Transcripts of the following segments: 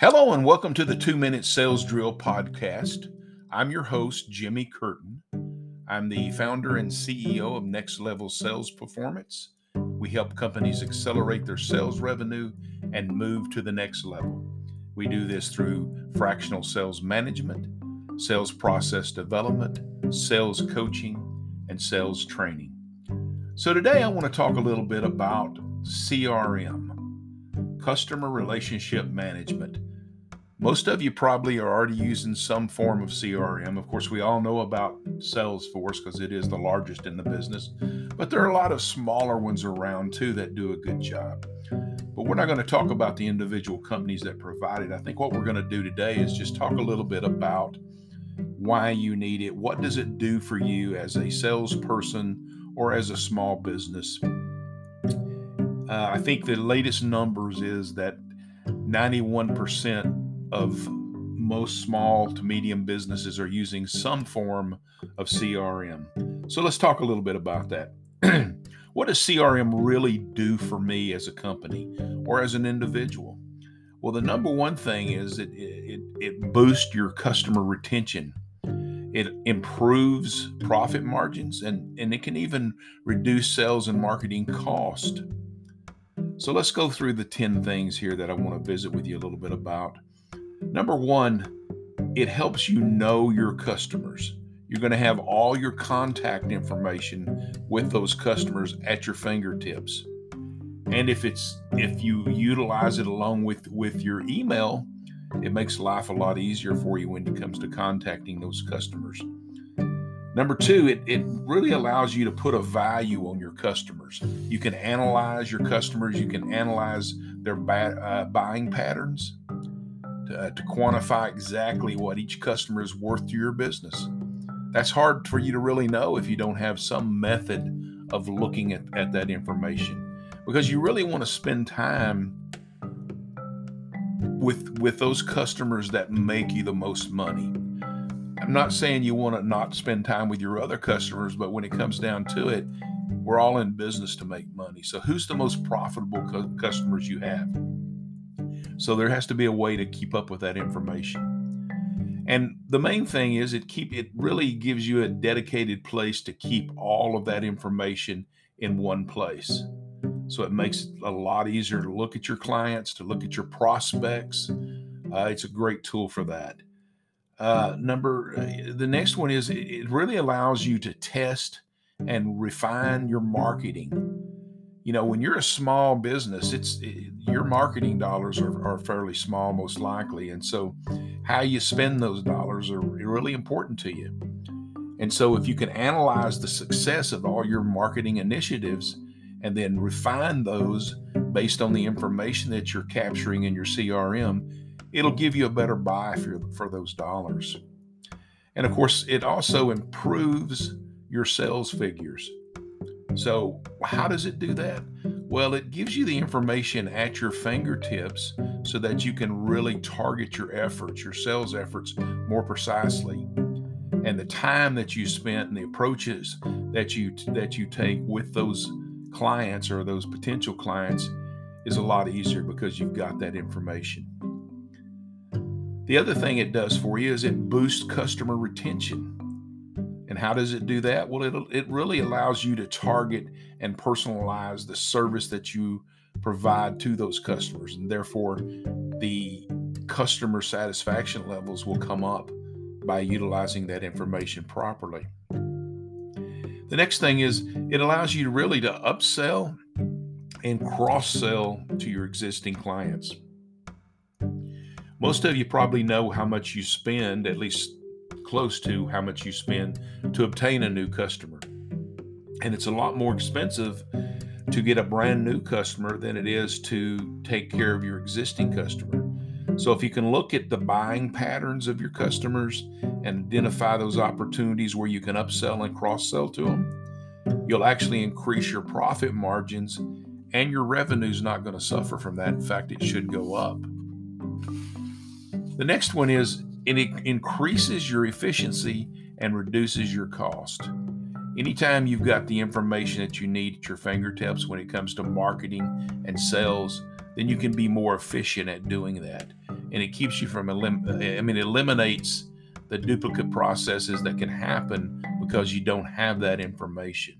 Hello, and welcome to the Two Minute Sales Drill podcast. I'm your host, Jimmy Curtin. I'm the founder and CEO of Next Level Sales Performance. We help companies accelerate their sales revenue and move to the next level. We do this through fractional sales management, sales process development, sales coaching, and sales training. So, today I want to talk a little bit about CRM, Customer Relationship Management. Most of you probably are already using some form of CRM. Of course, we all know about Salesforce because it is the largest in the business, but there are a lot of smaller ones around too that do a good job. But we're not going to talk about the individual companies that provide it. I think what we're going to do today is just talk a little bit about why you need it. What does it do for you as a salesperson or as a small business? Uh, I think the latest numbers is that 91% of most small to medium businesses are using some form of CRM. So let's talk a little bit about that. what does CRM really do for me as a company or as an individual? Well, the number one thing is it, it, it boosts your customer retention. It improves profit margins and, and it can even reduce sales and marketing cost. So let's go through the 10 things here that I want to visit with you a little bit about. Number one, it helps you know your customers. You're going to have all your contact information with those customers at your fingertips. And if it's if you utilize it along with with your email, it makes life a lot easier for you when it comes to contacting those customers. Number two, it, it really allows you to put a value on your customers. You can analyze your customers, you can analyze their ba- uh, buying patterns, uh, to quantify exactly what each customer is worth to your business. That's hard for you to really know if you don't have some method of looking at, at that information because you really want to spend time with with those customers that make you the most money. I'm not saying you want to not spend time with your other customers, but when it comes down to it, we're all in business to make money. So who's the most profitable cu- customers you have? So there has to be a way to keep up with that information. And the main thing is it keep it really gives you a dedicated place to keep all of that information in one place. So it makes it a lot easier to look at your clients, to look at your prospects. Uh, it's a great tool for that. Uh, number uh, the next one is it really allows you to test and refine your marketing you know when you're a small business it's it, your marketing dollars are, are fairly small most likely. And so how you spend those dollars are really important to you. And so if you can analyze the success of all your marketing initiatives and then refine those based on the information that you're capturing in your crm it'll give you a better buy for, for those dollars. And of course it also improves your sales figures so, how does it do that? Well, it gives you the information at your fingertips so that you can really target your efforts, your sales efforts more precisely. And the time that you spent and the approaches that you that you take with those clients or those potential clients is a lot easier because you've got that information. The other thing it does for you is it boosts customer retention. And how does it do that? Well, it, it really allows you to target and personalize the service that you provide to those customers. And therefore, the customer satisfaction levels will come up by utilizing that information properly. The next thing is it allows you to really to upsell and cross sell to your existing clients. Most of you probably know how much you spend, at least close to how much you spend to obtain a new customer. And it's a lot more expensive to get a brand new customer than it is to take care of your existing customer. So, if you can look at the buying patterns of your customers and identify those opportunities where you can upsell and cross sell to them, you'll actually increase your profit margins and your revenue is not going to suffer from that. In fact, it should go up. The next one is and it increases your efficiency and reduces your cost. Anytime you've got the information that you need at your fingertips when it comes to marketing and sales, then you can be more efficient at doing that. and it keeps you from elim- I mean, it eliminates the duplicate processes that can happen because you don't have that information.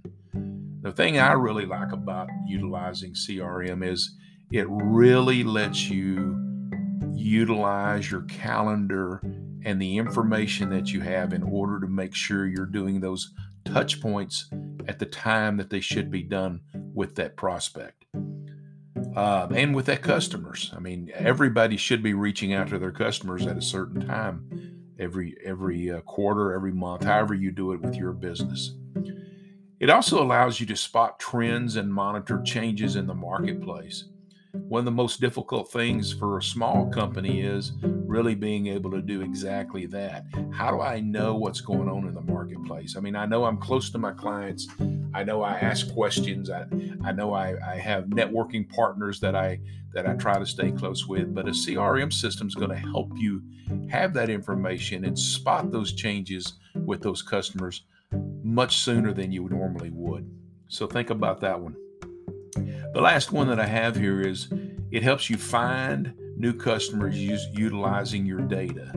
The thing I really like about utilizing CRM is it really lets you utilize your calendar and the information that you have in order to make sure you're doing those touch points at the time that they should be done with that prospect um, and with that customers. I mean, everybody should be reaching out to their customers at a certain time every every uh, quarter, every month, however you do it with your business. It also allows you to spot trends and monitor changes in the marketplace. One of the most difficult things for a small company is really being able to do exactly that. How do I know what's going on in the marketplace? I mean, I know I'm close to my clients. I know I ask questions. I, I know I, I have networking partners that I that I try to stay close with. But a CRM system is going to help you have that information and spot those changes with those customers much sooner than you normally would. So think about that one. The last one that I have here is it helps you find new customers use, utilizing your data.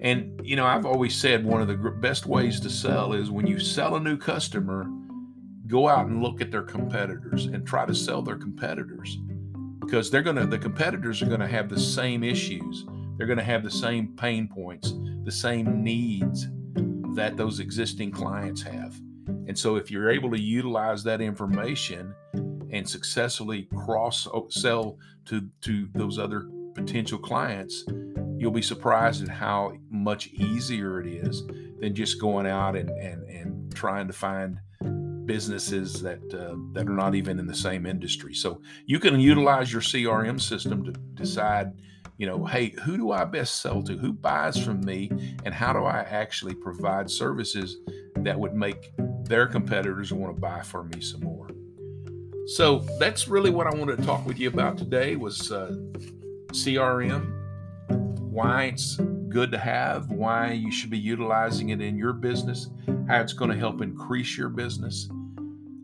And, you know, I've always said one of the best ways to sell is when you sell a new customer, go out and look at their competitors and try to sell their competitors because they're going to, the competitors are going to have the same issues. They're going to have the same pain points, the same needs that those existing clients have. And so if you're able to utilize that information and successfully cross sell to to those other potential clients, you'll be surprised at how much easier it is than just going out and and, and trying to find businesses that uh, that are not even in the same industry. So you can utilize your CRM system to decide, you know, hey, who do I best sell to? Who buys from me? And how do I actually provide services that would make their competitors want to buy from me some more? So that's really what I wanted to talk with you about today was uh, CRM, why it's good to have, why you should be utilizing it in your business, how it's going to help increase your business.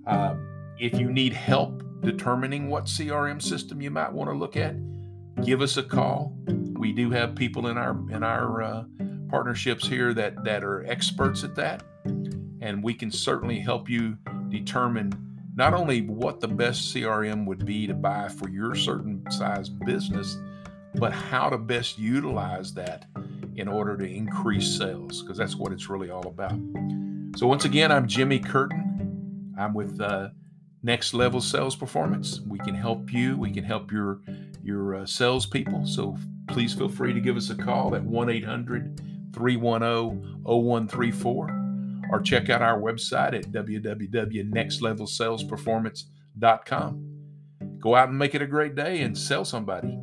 Uh, if you need help determining what CRM system you might want to look at, give us a call. We do have people in our in our uh, partnerships here that that are experts at that, and we can certainly help you determine not only what the best CRM would be to buy for your certain size business, but how to best utilize that in order to increase sales, because that's what it's really all about. So, once again, I'm Jimmy Curtin. I'm with uh, Next Level Sales Performance. We can help you. We can help your your uh, salespeople. So please feel free to give us a call at 1 800 310 0134 or check out our website at www.nextlevelsalesperformance.com. Go out and make it a great day and sell somebody.